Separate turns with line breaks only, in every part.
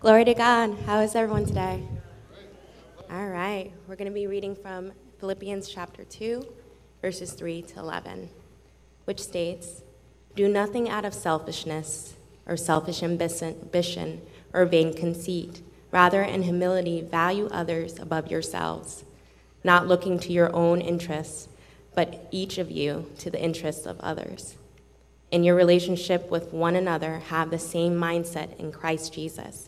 Glory to God. How is everyone today? All right. We're going to be reading from Philippians chapter 2, verses 3 to 11, which states Do nothing out of selfishness or selfish ambition or vain conceit. Rather, in humility, value others above yourselves, not looking to your own interests, but each of you to the interests of others. In your relationship with one another, have the same mindset in Christ Jesus,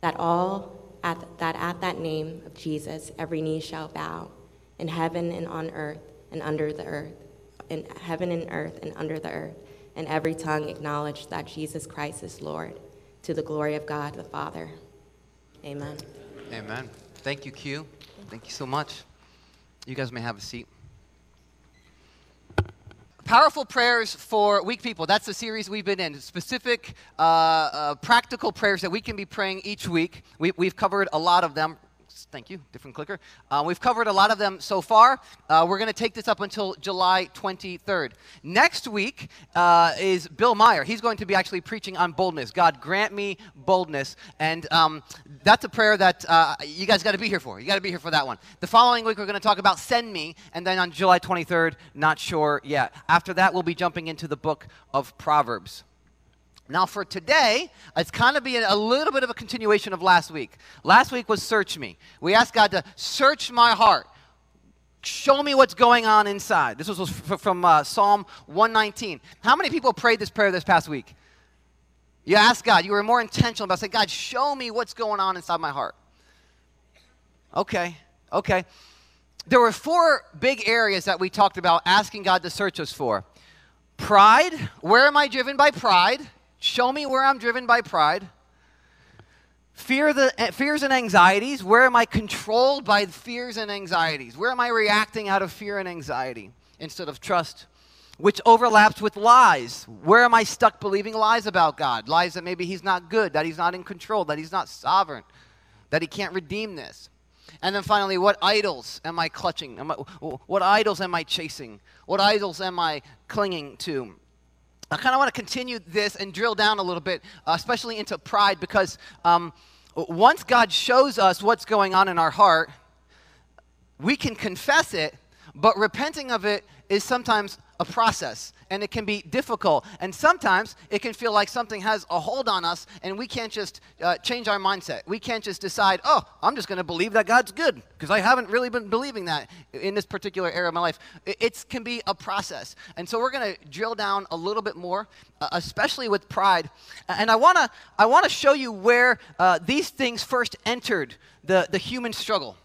that all at, that at that name of Jesus every knee shall bow, in heaven and on earth and under the earth, in heaven and earth and under the earth, and every tongue acknowledge that Jesus Christ is Lord to the glory of God the Father. Amen.
Amen. Thank you, Q. Thank you so much. You guys may have a seat. Powerful prayers for weak people. That's the series we've been in. Specific, uh, uh, practical prayers that we can be praying each week. We, we've covered a lot of them Thank you. Different clicker. Uh, we've covered a lot of them so far. Uh, we're going to take this up until July 23rd. Next week uh, is Bill Meyer. He's going to be actually preaching on boldness. God, grant me boldness. And um, that's a prayer that uh, you guys got to be here for. You got to be here for that one. The following week, we're going to talk about send me. And then on July 23rd, not sure yet. After that, we'll be jumping into the book of Proverbs. Now, for today, it's kind of being a little bit of a continuation of last week. Last week was search me. We asked God to search my heart. Show me what's going on inside. This was from uh, Psalm 119. How many people prayed this prayer this past week? You asked God, you were more intentional about saying, God, show me what's going on inside my heart. Okay, okay. There were four big areas that we talked about asking God to search us for pride. Where am I driven by pride? Show me where I'm driven by pride. Fear the, eh, fears and anxieties. Where am I controlled by fears and anxieties? Where am I reacting out of fear and anxiety instead of trust? Which overlaps with lies. Where am I stuck believing lies about God? Lies that maybe He's not good, that He's not in control, that He's not sovereign, that He can't redeem this. And then finally, what idols am I clutching? Am I, what idols am I chasing? What idols am I clinging to? I kind of want to continue this and drill down a little bit, uh, especially into pride, because um, once God shows us what's going on in our heart, we can confess it, but repenting of it is sometimes a process and it can be difficult. And sometimes it can feel like something has a hold on us and we can't just uh, change our mindset. We can't just decide, oh, I'm just going to believe that God's good because I haven't really been believing that in this particular area of my life. It can be a process. And so we're going to drill down a little bit more, uh, especially with pride. And I want to I wanna show you where uh, these things first entered the, the human struggle.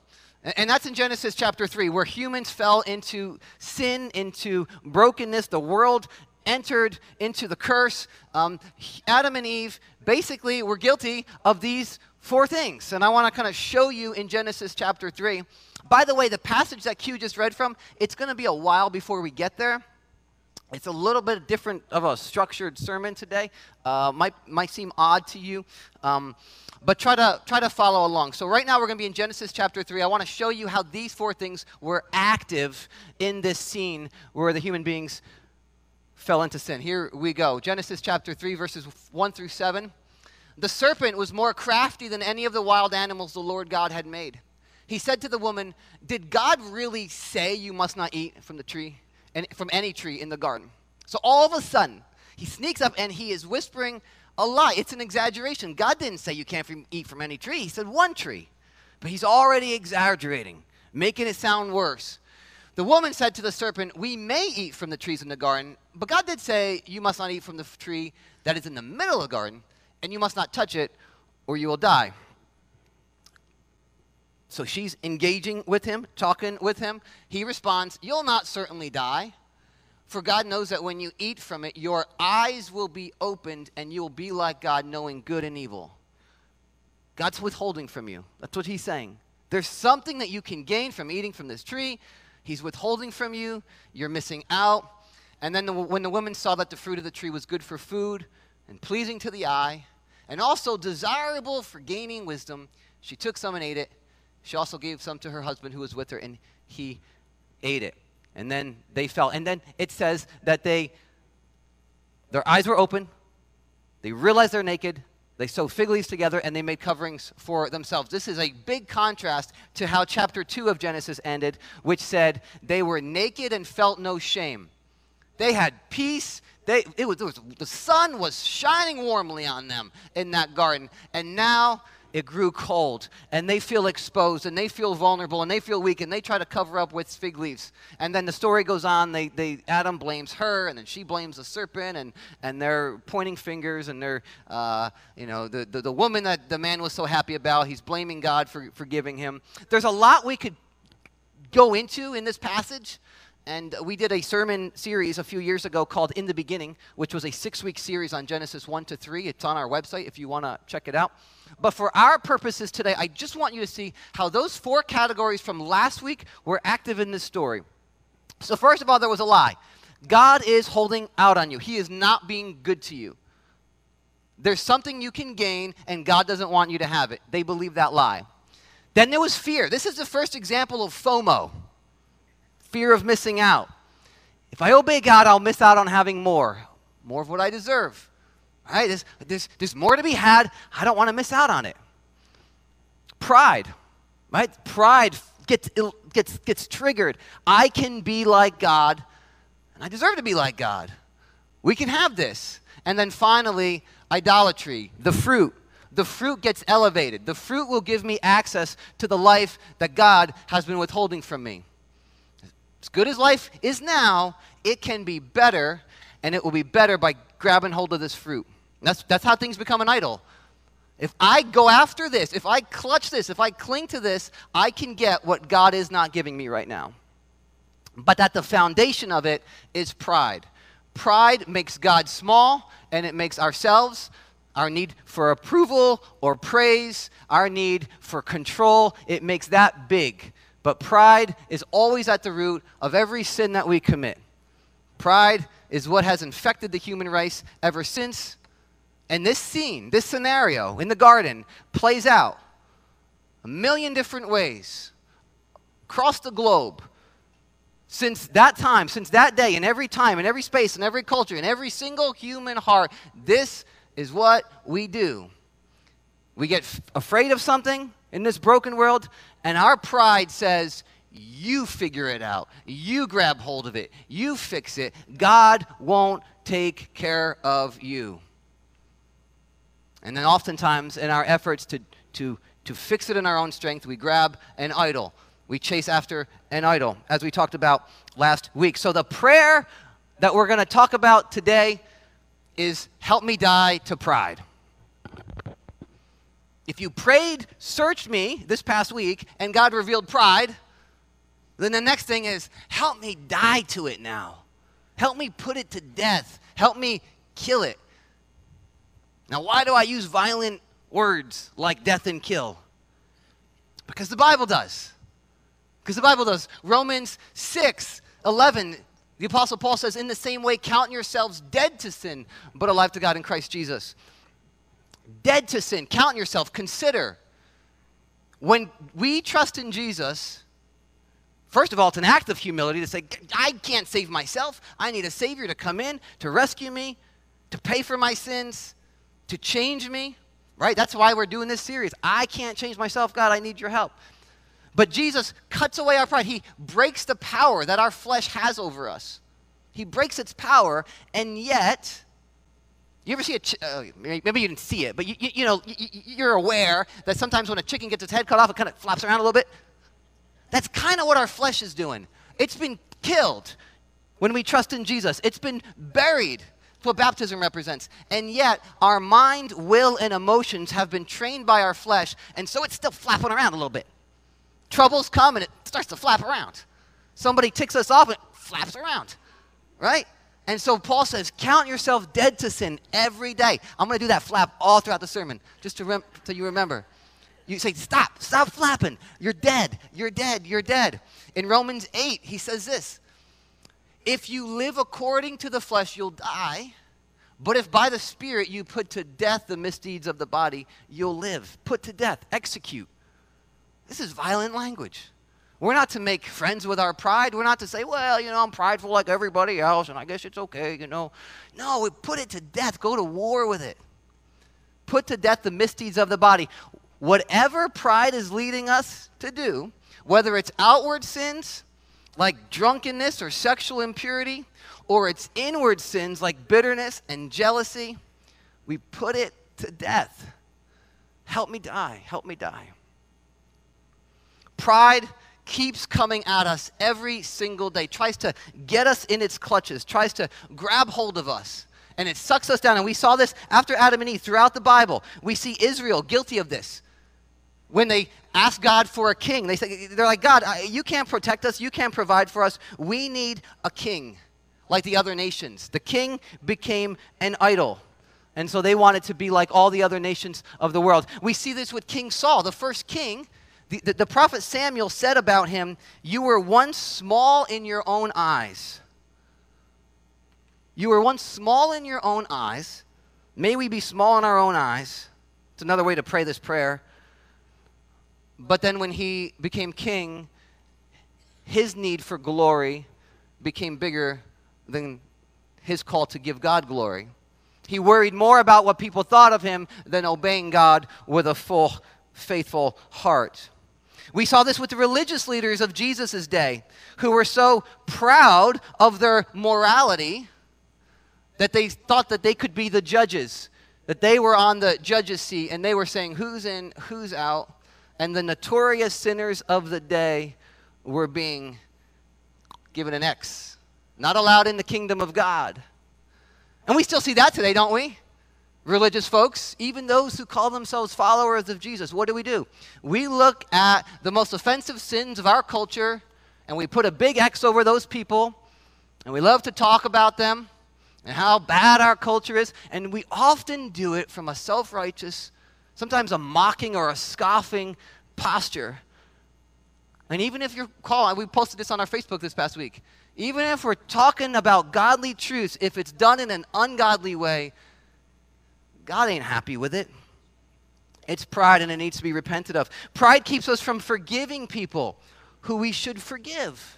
And that's in Genesis chapter 3, where humans fell into sin, into brokenness. The world entered into the curse. Um, Adam and Eve basically were guilty of these four things. And I want to kind of show you in Genesis chapter 3. By the way, the passage that Q just read from, it's going to be a while before we get there. It's a little bit different of a structured sermon today. Uh, might, might seem odd to you. Um, but try to try to follow along. So right now we're going to be in Genesis chapter 3. I want to show you how these four things were active in this scene where the human beings fell into sin. Here we go. Genesis chapter 3 verses 1 through 7. The serpent was more crafty than any of the wild animals the Lord God had made. He said to the woman, "Did God really say you must not eat from the tree and from any tree in the garden?" So all of a sudden, he sneaks up and he is whispering a lie. It's an exaggeration. God didn't say you can't eat from any tree, He said one tree. But He's already exaggerating, making it sound worse. The woman said to the serpent, We may eat from the trees in the garden, but God did say, You must not eat from the tree that is in the middle of the garden, and you must not touch it, or you will die. So she's engaging with him, talking with him. He responds, You'll not certainly die. For God knows that when you eat from it, your eyes will be opened and you will be like God, knowing good and evil. God's withholding from you. That's what he's saying. There's something that you can gain from eating from this tree. He's withholding from you. You're missing out. And then the, when the woman saw that the fruit of the tree was good for food and pleasing to the eye, and also desirable for gaining wisdom, she took some and ate it. She also gave some to her husband who was with her, and he ate it. And then they fell. And then it says that they, their eyes were open, they realized they're naked, they sewed fig leaves together and they made coverings for themselves. This is a big contrast to how chapter 2 of Genesis ended, which said they were naked and felt no shame. They had peace. They, it was, it was, the sun was shining warmly on them in that garden. And now it grew cold and they feel exposed and they feel vulnerable and they feel weak and they try to cover up with fig leaves. And then the story goes on they, they adam blames her and then she blames the serpent and, and they're pointing fingers and they're uh, you know the, the, the woman that the man was so happy about he's blaming god for forgiving him. There's a lot we could go into in this passage and we did a sermon series a few years ago called In the Beginning, which was a six week series on Genesis 1 to 3. It's on our website if you want to check it out. But for our purposes today, I just want you to see how those four categories from last week were active in this story. So, first of all, there was a lie. God is holding out on you, He is not being good to you. There's something you can gain, and God doesn't want you to have it. They believe that lie. Then there was fear. This is the first example of FOMO fear of missing out. If I obey God, I'll miss out on having more, more of what I deserve. Right? There's, there's, there's more to be had. I don't want to miss out on it. Pride, right? Pride gets, gets, gets triggered. I can be like God, and I deserve to be like God. We can have this. And then finally, idolatry, the fruit. The fruit gets elevated. The fruit will give me access to the life that God has been withholding from me. As good as life is now, it can be better, and it will be better by grabbing hold of this fruit. That's, that's how things become an idol. If I go after this, if I clutch this, if I cling to this, I can get what God is not giving me right now. But at the foundation of it is pride. Pride makes God small, and it makes ourselves, our need for approval or praise, our need for control, it makes that big. But pride is always at the root of every sin that we commit. Pride is what has infected the human race ever since and this scene, this scenario in the garden plays out a million different ways across the globe. Since that time, since that day, in every time, in every space, in every culture, in every single human heart, this is what we do. We get f- afraid of something in this broken world, and our pride says, You figure it out. You grab hold of it. You fix it. God won't take care of you. And then oftentimes, in our efforts to, to, to fix it in our own strength, we grab an idol. We chase after an idol, as we talked about last week. So, the prayer that we're going to talk about today is Help me die to pride. If you prayed, searched me this past week, and God revealed pride, then the next thing is Help me die to it now. Help me put it to death. Help me kill it. Now, why do I use violent words like death and kill? Because the Bible does. Because the Bible does. Romans 6 11, the Apostle Paul says, In the same way, count yourselves dead to sin, but alive to God in Christ Jesus. Dead to sin. Count yourself. Consider. When we trust in Jesus, First of all, it's an act of humility to say, I can't save myself. I need a Savior to come in, to rescue me, to pay for my sins to change me, right? That's why we're doing this series. I can't change myself, God, I need your help. But Jesus cuts away our pride. He breaks the power that our flesh has over us. He breaks its power, and yet, you ever see a, ch- uh, maybe you didn't see it, but you, you, you know, you, are aware that sometimes when a chicken gets its head cut off, it kind of flaps around a little bit. That's kind of what our flesh is doing. It's been killed when we trust in Jesus, it's been buried That's what baptism represents. And yet, our mind, will, and emotions have been trained by our flesh, and so it's still flapping around a little bit. Troubles come and it starts to flap around. Somebody ticks us off and it flaps around, right? And so Paul says, Count yourself dead to sin every day. I'm going to do that flap all throughout the sermon, just to rem- so you remember. You say, Stop, stop flapping. You're dead. You're dead. You're dead. In Romans 8, he says this If you live according to the flesh, you'll die. But if by the Spirit you put to death the misdeeds of the body, you'll live. Put to death, execute. This is violent language. We're not to make friends with our pride. We're not to say, well, you know, I'm prideful like everybody else, and I guess it's okay, you know. No, we put it to death. Go to war with it. Put to death the misdeeds of the body. Whatever pride is leading us to do, whether it's outward sins like drunkenness or sexual impurity, or it's inward sins like bitterness and jealousy, we put it to death. Help me die. Help me die. Pride keeps coming at us every single day, tries to get us in its clutches, tries to grab hold of us, and it sucks us down. And we saw this after Adam and Eve throughout the Bible. We see Israel guilty of this. When they ask God for a king, they say, they're like, God, you can't protect us, you can't provide for us. We need a king like the other nations. The king became an idol. And so they wanted to be like all the other nations of the world. We see this with King Saul, the first king the, the, the, prophet Samuel said about him, You were once small in your own eyes. You were once small in your own eyes. May we be small in our own eyes. It's another way to pray this prayer. But then when he became king, his need for glory became bigger than his call to give God glory. He worried more about what people thought of him than obeying God with a full, faithful heart. We saw this with the religious leaders of Jesus' day who were so proud of their morality that they thought that they could be the judges, that they were on the judge's seat and they were saying who's in, who's out. And the notorious sinners of the day were being given an X, not allowed in the kingdom of God. And we still see that today, don't we? Religious folks, even those who call themselves followers of Jesus, what do we do? We look at the most offensive sins of our culture and we put a big X over those people and we love to talk about them and how bad our culture is. And we often do it from a self righteous, sometimes a mocking or a scoffing posture. And even if you're calling, we posted this on our Facebook this past week. Even if we're talking about godly truths, if it's done in an ungodly way, God ain't happy with it. It's pride and it needs to be repented of. Pride keeps us from forgiving people who we should forgive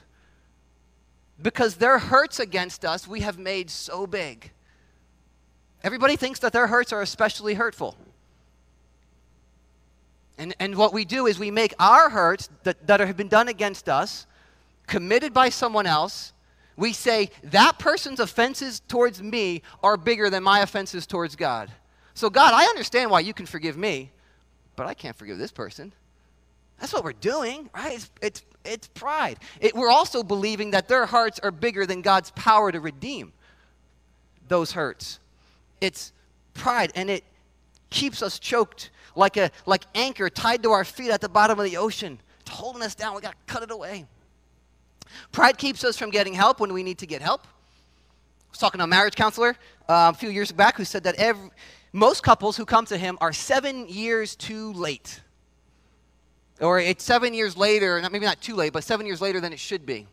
because their hurts against us we have made so big. Everybody thinks that their hurts are especially hurtful. And, and what we do is we make our hurts that, that have been done against us, committed by someone else, we say that person's offenses towards me are bigger than my offenses towards God. So, God, I understand why you can forgive me, but I can't forgive this person. That's what we're doing, right? It's, it's, it's pride. It, we're also believing that their hearts are bigger than God's power to redeem those hurts. It's pride, and it keeps us choked like a like anchor tied to our feet at the bottom of the ocean. It's holding us down. We got to cut it away. Pride keeps us from getting help when we need to get help. I was talking to a marriage counselor uh, a few years back who said that every, most couples who come to him are seven years too late. Or it's seven years later, maybe not too late, but seven years later than it should be.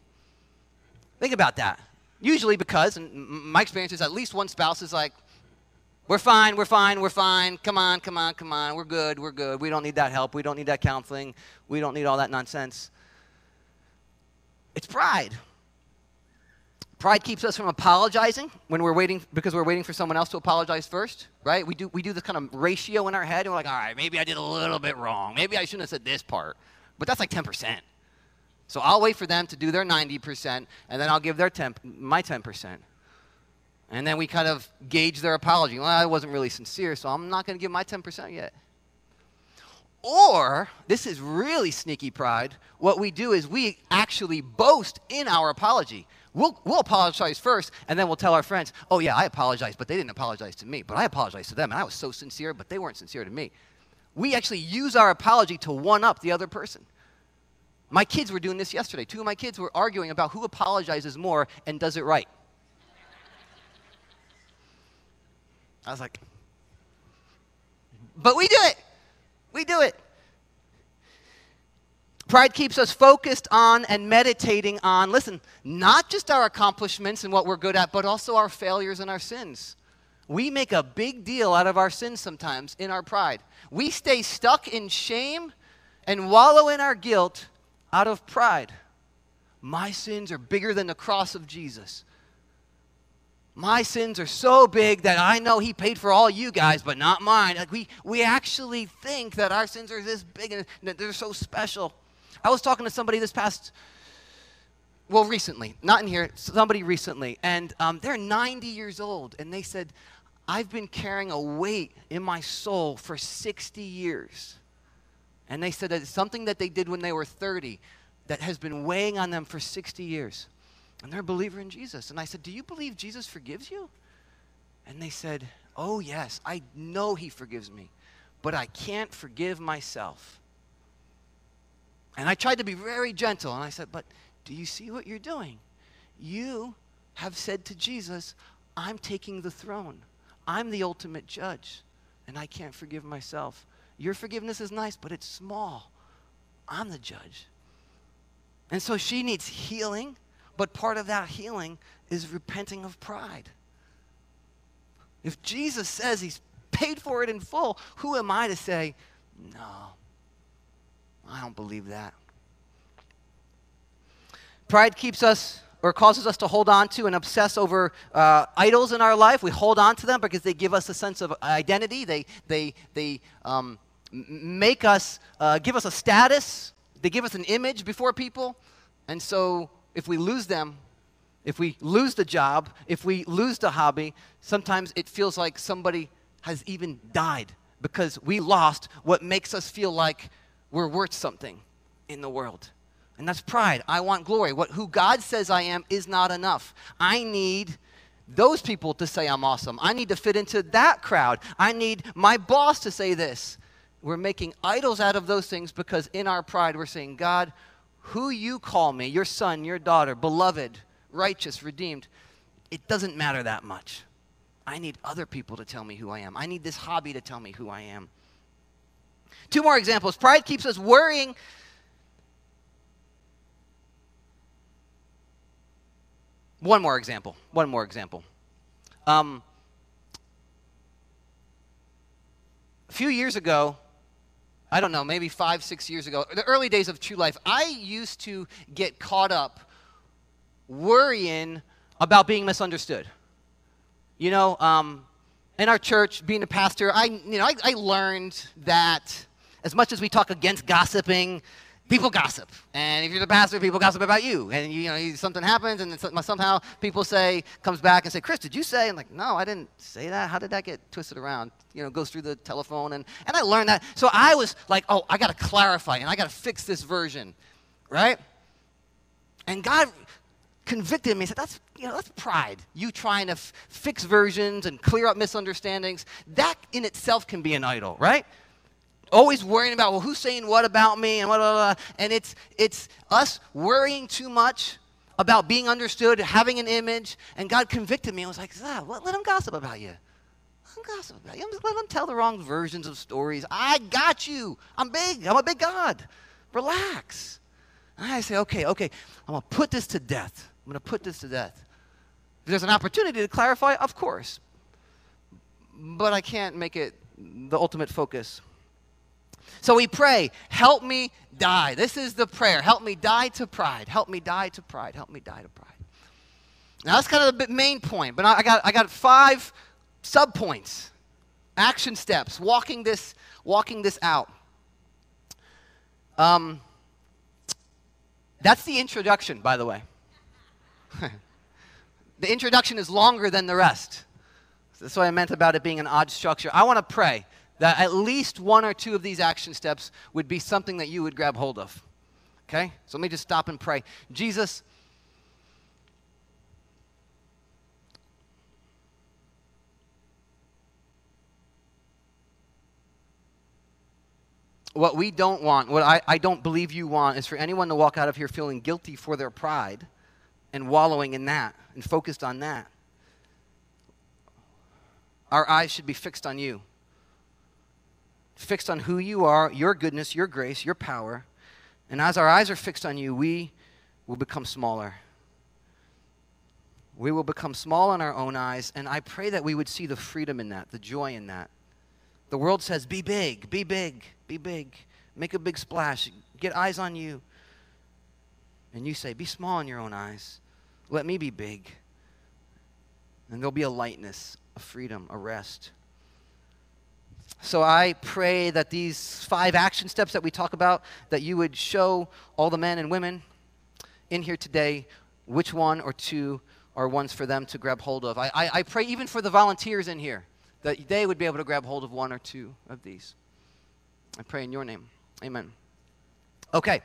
Think about that. Usually because, and my experience is at least one spouse is like, we're fine, we're fine, we're fine. Come on, come on, come on. We're good, we're good. We don't need that help. We don't need that counseling. We don't need all that nonsense. It's pride. Pride keeps us from apologizing when we're waiting because we're waiting for someone else to apologize first, right? We do we do this kind of ratio in our head and we're like, all right, maybe I did a little bit wrong. Maybe I shouldn't have said this part. But that's like 10%. So I'll wait for them to do their 90% and then I'll give their 10 my 10%. And then we kind of gauge their apology. Well, I wasn't really sincere, so I'm not going to give my 10% yet. Or, this is really sneaky pride, what we do is we actually boast in our apology. We'll, we'll apologize first, and then we'll tell our friends, oh, yeah, I apologize, but they didn't apologize to me. But I apologized to them, and I was so sincere, but they weren't sincere to me. We actually use our apology to one up the other person. My kids were doing this yesterday. Two of my kids were arguing about who apologizes more and does it right. I was like, but we do it. We do it. Pride keeps us focused on and meditating on, listen, not just our accomplishments and what we're good at, but also our failures and our sins. We make a big deal out of our sins sometimes in our pride. We stay stuck in shame and wallow in our guilt out of pride. My sins are bigger than the cross of Jesus. My sins are so big that I know He paid for all you guys, but not mine. Like we, we actually think that our sins are this big and that they're so special. I was talking to somebody this past, well, recently, not in here, somebody recently, and um, they're 90 years old, and they said, I've been carrying a weight in my soul for 60 years. And they said that it's something that they did when they were 30 that has been weighing on them for 60 years. And they're a believer in Jesus. And I said, Do you believe Jesus forgives you? And they said, Oh, yes, I know he forgives me, but I can't forgive myself. And I tried to be very gentle. And I said, But do you see what you're doing? You have said to Jesus, I'm taking the throne. I'm the ultimate judge, and I can't forgive myself. Your forgiveness is nice, but it's small. I'm the judge. And so she needs healing, but part of that healing is repenting of pride. If Jesus says he's paid for it in full, who am I to say, no, I don't believe that? Pride keeps us or causes us to hold on to and obsess over uh, idols in our life. We hold on to them because they give us a sense of identity. They, they, they um, make us, uh, give us a status. They give us an image before people. And so if we lose them, if we lose the job, if we lose the hobby, sometimes it feels like somebody has even died because we lost what makes us feel like we're worth something in the world. And that's pride. I want glory. What, who God says I am is not enough. I need those people to say I'm awesome. I need to fit into that crowd. I need my boss to say this. We're making idols out of those things because in our pride we're saying, God, who you call me, your son, your daughter, beloved, righteous, redeemed, it doesn't matter that much. I need other people to tell me who I am. I need this hobby to tell me who I am. Two more examples. Pride keeps us worrying One more example. One more example. Um, a few years ago, I don't know, maybe five, six years ago, the early days of True Life, I used to get caught up worrying about being misunderstood. You know, um, in our church, being a pastor, I, you know, I, I learned that as much as we talk against gossiping, people gossip. And if you're the pastor, people gossip about you. And you, you know, something happens, and somehow people say, comes back and say, Chris, did you say? And like, no, I didn't say that. How did that get twisted around? You know, goes through the telephone. And, and I learned that. So I was like, oh, I got to clarify, and I got to fix this version, right? And God convicted me. He said, that's, you know, that's pride. You trying to f- fix versions and clear up misunderstandings. That in itself can be an idol, right? always worrying about, well, who's saying what about me and blah, blah, blah. And it's, it's us worrying too much about being understood, having an image. And God convicted me and was like, ah, let, let them gossip about you. Let them gossip about you. Let them tell the wrong versions of stories. I got you. I'm big. I'm a big God. Relax. And I say, okay, okay, I'm going to put this to death. I'm going to put this to death. If there's an opportunity to clarify, of course. But I can't make it the ultimate focus. So we pray, help me die. This is the prayer. Help me die to pride. Help me die to pride. Help me die to pride. Now that's kind of the main point, but I got, I got five subpoints, action steps, walking this, walking this out. Um, that's the introduction, by the way. the introduction is longer than the rest. That's what I meant about it being an odd structure. I want to pray that at least one or two of these action steps would be something that you would grab hold of. Okay? So let me just stop and pray. Jesus, what we don't want, what I, I don't believe you want, is for anyone to walk out of here feeling guilty for their pride and wallowing in that and focused on that. Our eyes should be fixed on you fixed on who you are, your goodness, your grace, your power, And as our eyes are fixed on you, we will become smaller. We will become small in our own eyes, and I pray that we would see the freedom in that, the joy in that. The world says, be big, be big, be big, make a big splash, get eyes on you. And you say, be small in your own eyes, let me be big. And there'll be a lightness, a freedom, a rest. So I pray that these five action steps that we talk about, that you would show all the men and women in here today which one or two are ones for them to grab hold of. I, I, I pray even for the volunteers in here that they would be able to grab hold of one or two of these. I pray in your name. Amen. Okay,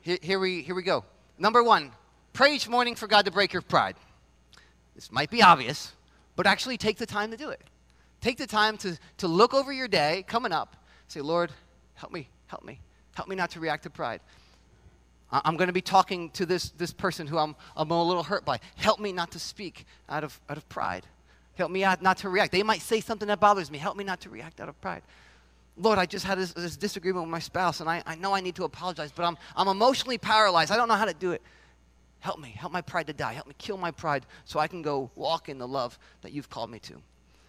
here, here, we, here we go. Number one, pray each morning for God to break your pride. This might be obvious, but actually take the time to do it. Take the time to, to look over your day coming up. Say, Lord, help me, help me, help me not to react to pride. I'm going to be talking to this, this person who I'm, I'm a little hurt by. Help me not to speak out of, out of pride. Help me not to react. They might say something that bothers me. Help me not to react out of pride. Lord, I just had this, this disagreement with my spouse, and I, I know I need to apologize, but I'm, I'm emotionally paralyzed. I don't know how to do it. Help me. Help my pride to die. Help me kill my pride so I can go walk in the love that you've called me to.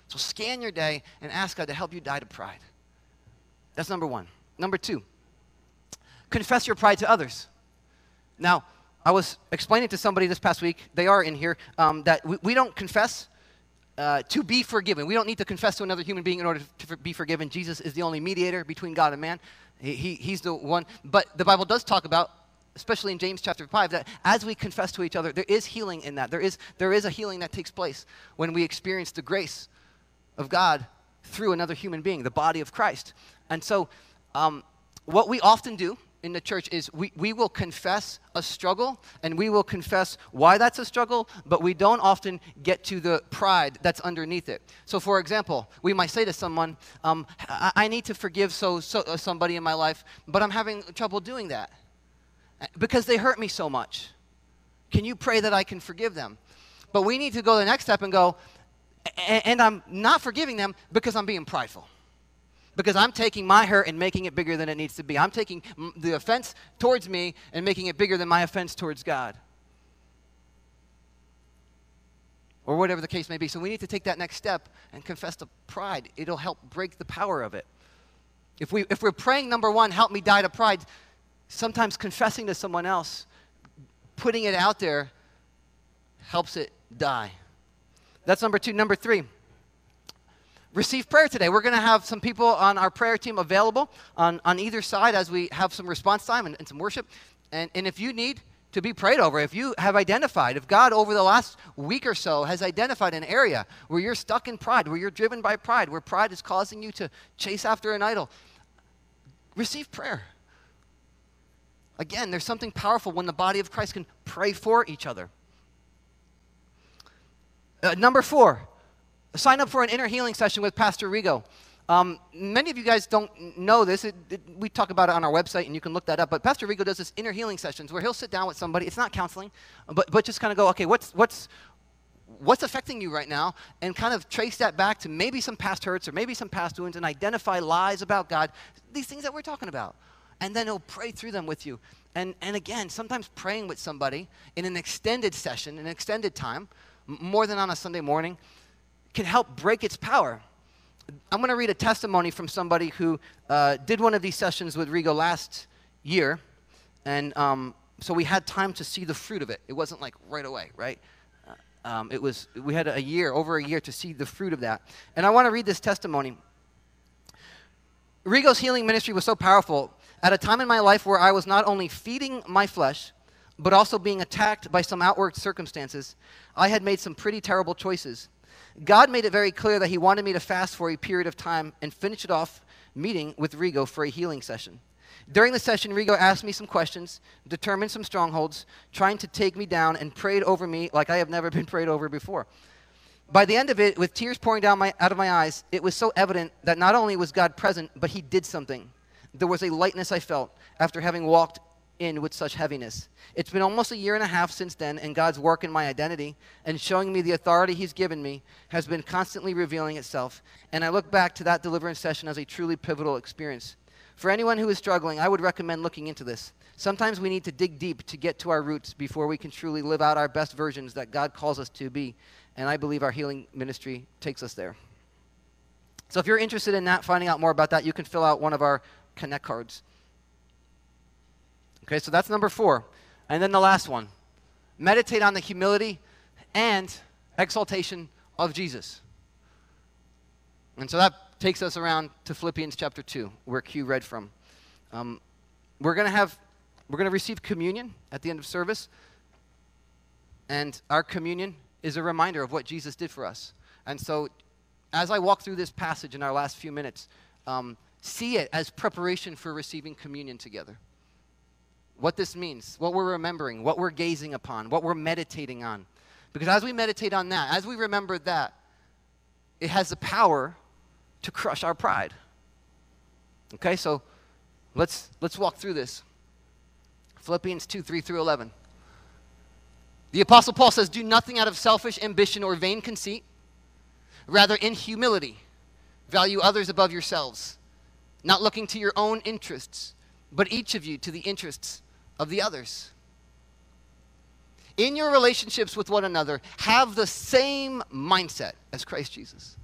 So scan your day and ask God to help you die to pride. That's number one. Number two, confess your pride to others. Now, I was explaining to somebody this past week, they are in here, um, that we, we, don't confess uh, to be forgiven. We don't need to confess to another human being in order to, be forgiven. Jesus is the only mediator between God and man. He, he, he's the one. But the Bible does talk about, especially in James chapter 5, that as we confess to each other, there is healing in that. There is, there is a healing that takes place when we experience the grace of God through another human being, the body of Christ. And so, um, what we often do in the church is we, we will confess a struggle and we will confess why that's a struggle, but we don't often get to the pride that's underneath it. So, for example, we might say to someone, um, I, I, need to forgive so, so somebody in my life, but I'm having trouble doing that because they hurt me so much. Can you pray that I can forgive them? But we need to go the next step and go, and I'm not forgiving them because I'm being prideful because I'm taking my hurt and making it bigger than it needs to be. I'm taking the offense towards me and making it bigger than my offense towards God. Or whatever the case may be. So we need to take that next step and confess the pride. It'll help break the power of it. If, we, if we're praying, number one, help me die to pride, sometimes confessing to someone else, putting it out there, helps it die. That's number two. Number three, receive prayer today. We're going to have some people on our prayer team available on, on either side as we have some response time and, and some worship. And, and if you need to be prayed over, if you have identified, if God over the last week or so has identified an area where you're stuck in pride, where you're driven by pride, where pride is causing you to chase after an idol, receive prayer. Again, there's something powerful when the body of Christ can pray for each other. Uh, number four, sign up for an inner healing session with Pastor Rigo. Um, many of you guys don't know this. It, it, we talk about it on our website, and you can look that up. But Pastor Rigo does this inner healing sessions where he'll sit down with somebody. It's not counseling, but, but just kind of go, okay, what's, what's, what's affecting you right now? And kind of trace that back to maybe some past hurts or maybe some past wounds and identify lies about God, these things that we're talking about. And then he'll pray through them with you. And, and again, sometimes praying with somebody in an extended session, an extended time, more than on a Sunday morning, can help break its power. I'm going to read a testimony from somebody who uh, did one of these sessions with Rigo last year. And um, so we had time to see the fruit of it. It wasn't like right away, right? Uh, um, it was, we had a year, over a year to see the fruit of that. And I want to read this testimony. Rigo's healing ministry was so powerful at a time in my life where I was not only feeding my flesh, but also being attacked by some outward circumstances, I had made some pretty terrible choices. God made it very clear that He wanted me to fast for a period of time and finish it off meeting with Rigo for a healing session. During the session, Rigo asked me some questions, determined some strongholds, trying to take me down, and prayed over me like I have never been prayed over before. By the end of it, with tears pouring down my, out of my eyes, it was so evident that not only was God present, but He did something. There was a lightness I felt after having walked in with such heaviness. It's been almost a year and a half since then, and God's work in my identity and showing me the authority He's given me has been constantly revealing itself. And I look back to that deliverance session as a truly pivotal experience. For anyone who is struggling, I would recommend looking into this. Sometimes we need to dig deep to get to our roots before we can truly live out our best versions that God calls us to be. And I believe our healing ministry takes us there. So if you're interested in that, finding out more about that, you can fill out one of our Connect cards. Okay, so that's number four. And then the last one meditate on the humility and exaltation of Jesus. And so that takes us around to Philippians chapter 2, where Q read from. Um, we're going to have, we're going to receive communion at the end of service. And our communion is a reminder of what Jesus did for us. And so as I walk through this passage in our last few minutes, um, see it as preparation for receiving communion together. What this means, what we're remembering, what we're gazing upon, what we're meditating on. Because as we meditate on that, as we remember that, it has the power to crush our pride. Okay, so let's let's walk through this. Philippians 2, 3 through 11. The Apostle Paul says, Do nothing out of selfish ambition or vain conceit. Rather, in humility, value others above yourselves, not looking to your own interests, but each of you to the interests of the others. In your relationships with one another, have the same mindset as Christ Jesus.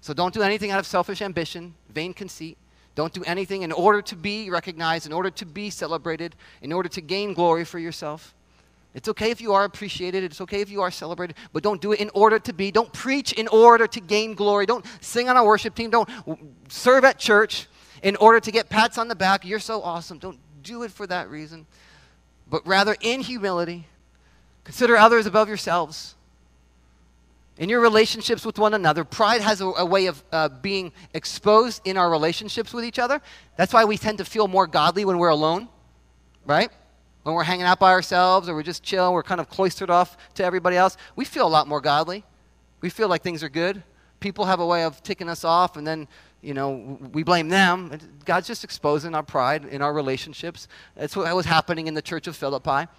So don't do anything out of selfish ambition, vain conceit. Don't do anything in order to be recognized, in order to be celebrated, in order to gain glory for yourself. It's okay if you are appreciated, it's okay if you are celebrated, but don't do it in order to be. Don't preach in order to gain glory. Don't sing on our worship team. Don't serve at church in order to get pats on the back. You're so awesome. Don't do it for that reason. But rather, in humility, consider others above yourselves. In your relationships with one another, pride has a, a way of uh, being exposed in our relationships with each other. That's why we tend to feel more godly when we're alone, right? When we're hanging out by ourselves or we're just chilling, we're kind of cloistered off to everybody else, we feel a lot more godly. We feel like things are good. People have a way of ticking us off, and then, you know, we blame them. God's just exposing our pride in our relationships. That's what was happening in the church of Philippi.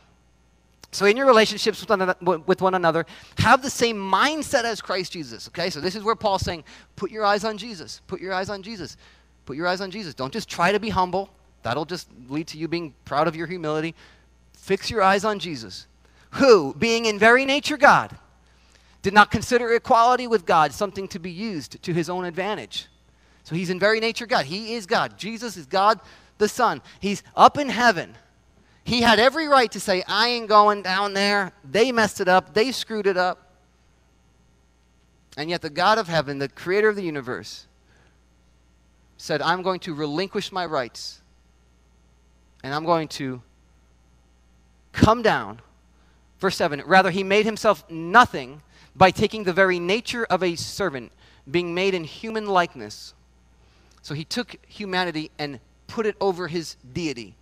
So, in your relationships with one, another, have the same mindset as Christ Jesus. Okay, so this is where Paul's saying, put your eyes on Jesus. Put your eyes on Jesus. Put your eyes on Jesus. Don't just try to be humble. That'll just lead to you being proud of your humility. Fix your eyes on Jesus, who, being in very nature God, did not consider equality with God something to be used to his own advantage. So he's in very nature God. He is God. Jesus is God the Son. He's up in heaven. He had every right to say, I ain't going down there. They messed it up. They screwed it up. And yet, the God of heaven, the creator of the universe, said, I'm going to relinquish my rights and I'm going to come down. Verse 7 Rather, he made himself nothing by taking the very nature of a servant, being made in human likeness. So he took humanity and put it over his deity.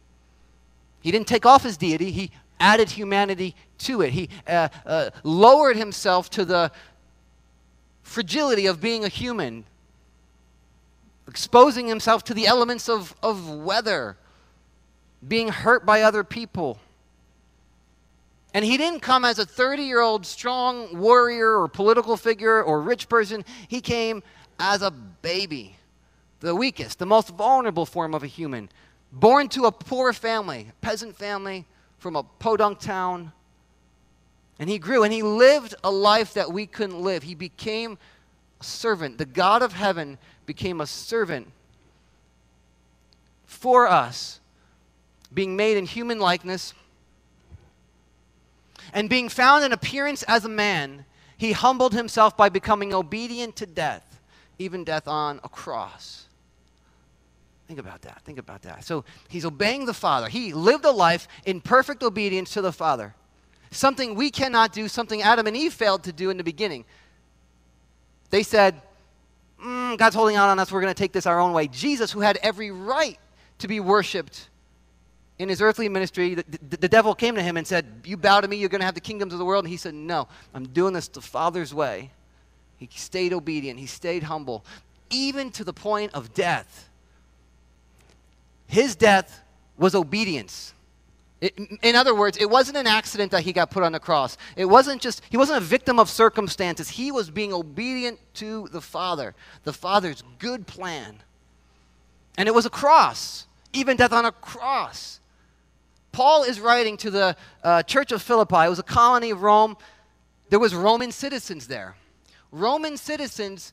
He didn't take off his deity, he added humanity to it. He uh, uh, lowered himself to the fragility of being a human, exposing himself to the elements of, of weather, being hurt by other people. And he didn't come as a 30 year old strong warrior or political figure or rich person. He came as a baby, the weakest, the most vulnerable form of a human, born to a poor family, peasant family from a podunk town. And he grew and he lived a life that we couldn't live. He became a servant. The God of heaven became a servant for us, being made in human likeness and being found in appearance as a man, he humbled himself by becoming obedient to death, even death on a cross. Think about that. Think about that. So he's obeying the Father. He lived a life in perfect obedience to the Father. Something we cannot do, something Adam and Eve failed to do in the beginning. They said, mm, God's holding out on us. We're going to take this our own way. Jesus, who had every right to be worshiped in his earthly ministry, the, the, the, devil came to him and said, You bow to me, you're going to have the kingdoms of the world. And he said, No, I'm doing this the Father's way. He stayed obedient, he stayed humble, even to the point of death. His death was obedience. It, in other words, it wasn't an accident that he got put on the cross. It wasn't just, he wasn't a victim of circumstances. He was being obedient to the Father, the Father's good plan. And it was a cross, even death on a cross. Paul is writing to the uh, church of Philippi. It was a colony of Rome. There was Roman citizens there. Roman citizens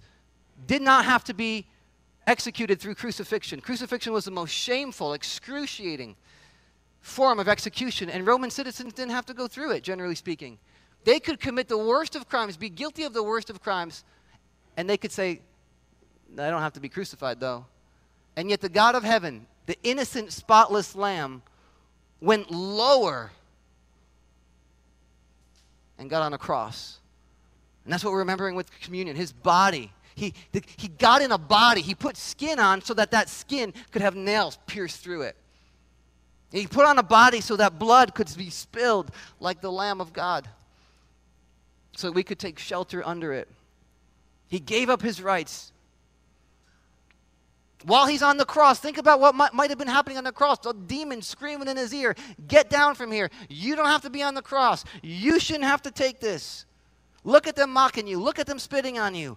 did not have to be executed through crucifixion. Crucifixion was the most shameful, excruciating form of execution, and Roman citizens didn't have to go through it, generally speaking. They could commit the worst of crimes, be guilty of the worst of crimes, and they could say, I don't have to be crucified, though. And yet, the God of heaven, the innocent, spotless Lamb, went lower and got on a cross. And that's what we're remembering with communion his body. He, the, he got in a body, he put skin on so that that skin could have nails pierced through it. He put on a body so that blood could be spilled like the Lamb of God, so we could take shelter under it. He gave up his rights. While he's on the cross, think about what might, might have been happening on the cross. The demon screaming in his ear, Get down from here. You don't have to be on the cross. You shouldn't have to take this. Look at them mocking you. Look at them spitting on you.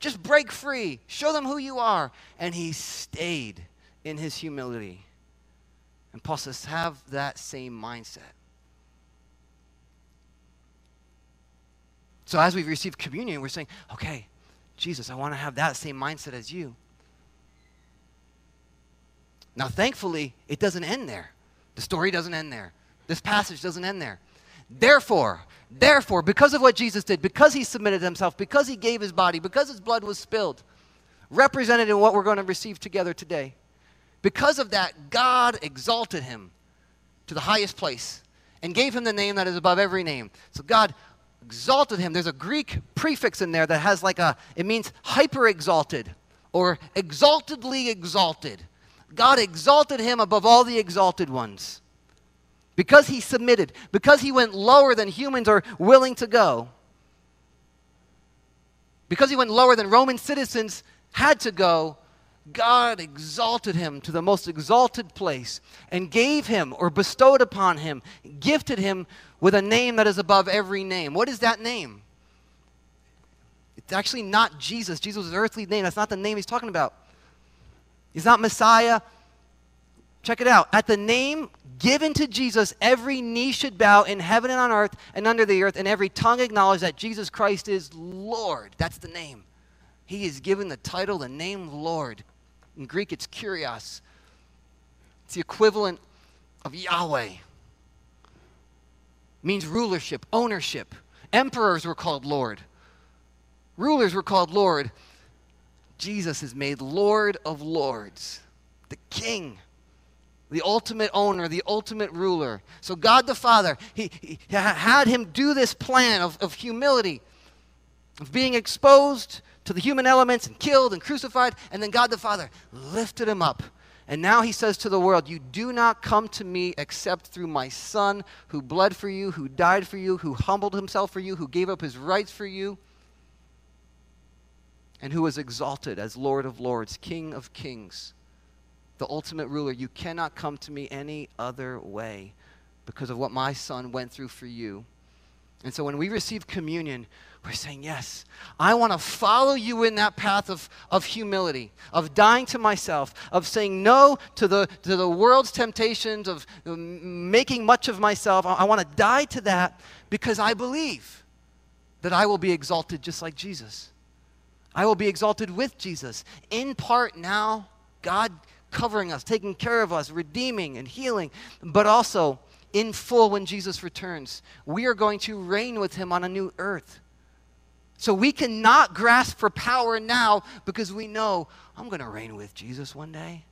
Just break free. Show them who you are. And he stayed in his humility. And Paul says, have that same mindset. So as we receive communion, we're saying, okay, Jesus, I want to have that same mindset as you. Now, thankfully, it doesn't end there. The story doesn't end there. This passage doesn't end there. Therefore, therefore, because of what Jesus did, because he submitted himself, because he gave his body, because his blood was spilled, represented in what we're going to receive together today, because of that, God exalted him to the highest place and gave him the name that is above every name. So God exalted him. There's a Greek prefix in there that has like a, it means hyper exalted or exaltedly exalted. God exalted him above all the exalted ones because he submitted, because he went lower than humans are willing to go, because he went lower than Roman citizens had to go, God exalted him to the most exalted place and gave him or bestowed upon him, gifted him with a name that is above every name. What is that name? It's actually not Jesus. Jesus' earthly name. That's not the name he's talking about. He's not Messiah. Check it out. At the name given to Jesus, every knee should bow in heaven and on earth and under the earth, and every tongue acknowledge that Jesus Christ is Lord. That's the name. He is given the title, the name Lord. In Greek, it's kurios. It's the equivalent of Yahweh. Means rulership, ownership. Emperors were called Lord. Rulers were called Lord. Jesus is made Lord of Lords, the King the ultimate owner, the ultimate ruler. So, God the Father, he, he, had him do this plan of, of humility, of being exposed to the human elements and killed and crucified. And then God the Father lifted him up. And now he says to the world, You do not come to me except through my Son, who bled for you, who died for you, who humbled himself for you, who gave up his rights for you, and who was exalted as Lord of Lords, King of Kings the ultimate ruler, you cannot come to me any other way because of what my son went through for you. And so when we receive communion, we're saying, Yes, I want to follow you in that path of, of humility, of dying to myself, of saying no to the, to the world's temptations, of making much of myself. I, I want to die to that because I believe that I will be exalted just like Jesus. I will be exalted with Jesus. In part now, God covering us, taking care of us, redeeming and healing, but also in full when Jesus returns. We are going to reign with him on a new earth. So we cannot grasp for power now because we know I'm going to reign with Jesus one day.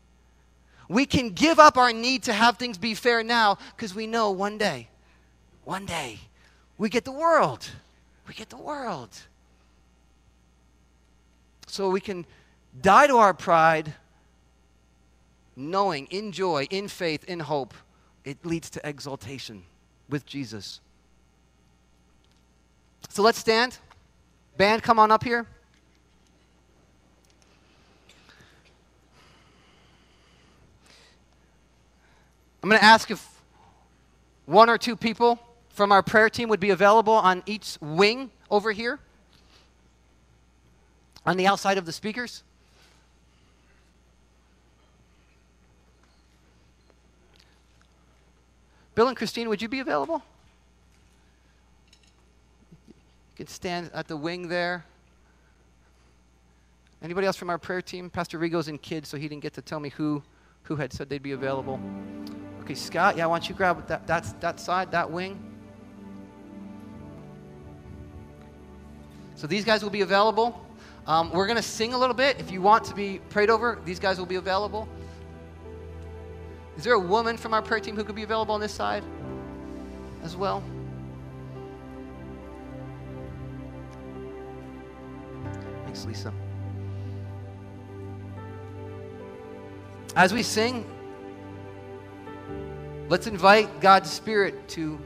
We can give up our need to have things be fair now because we know one day, one day, we get the world. We get the world. So we can die to our pride knowing in joy, in faith, in hope, it leads to exaltation with Jesus. So let's stand. Band, come on up here. I'm going to ask if one or two people from our prayer team would be available on each wing over here on the outside of the speakers? Bill and Christine, would you be available? You can stand at the wing there. Anybody else from our prayer team? Pastor Rigo's in kids, so he didn't get to tell me who, who had said they'd be available. Okay, Scott, yeah, why don't you grab that, that that side, that wing? So these guys will be available. Um, we're going to sing a little bit. If you want to be prayed over, these guys will be available. Is there a woman from our prayer team who could be available on this side as well? Thanks, Lisa. As we sing, let's invite God's Spirit to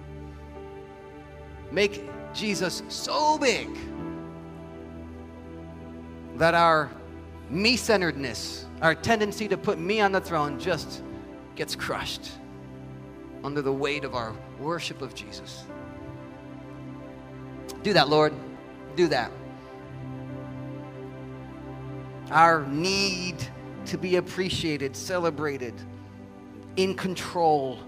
make Jesus so big that our me centeredness, our tendency to put me on the throne, just gets crushed under the weight of our worship of Jesus. Do that, Lord. Do that. Our need to be appreciated, celebrated, in control.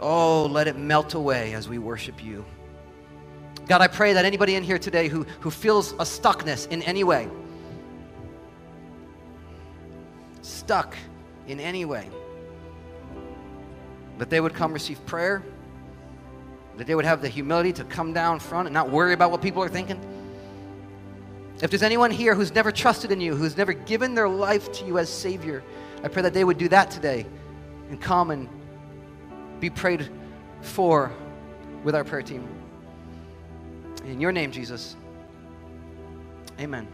Oh, let it melt away as we worship you. God, I pray that anybody in here today who, who feels a stuckness in any way, stuck in any way, that they would come receive prayer, that they would have the humility to come down front and not worry about what people are thinking. If there's anyone here who's never trusted in you, who's never given their life to you as Savior, I pray that they would do that today and come and be prayed for with our prayer team. In your name, Jesus. Amen.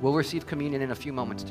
We'll receive communion in a few moments.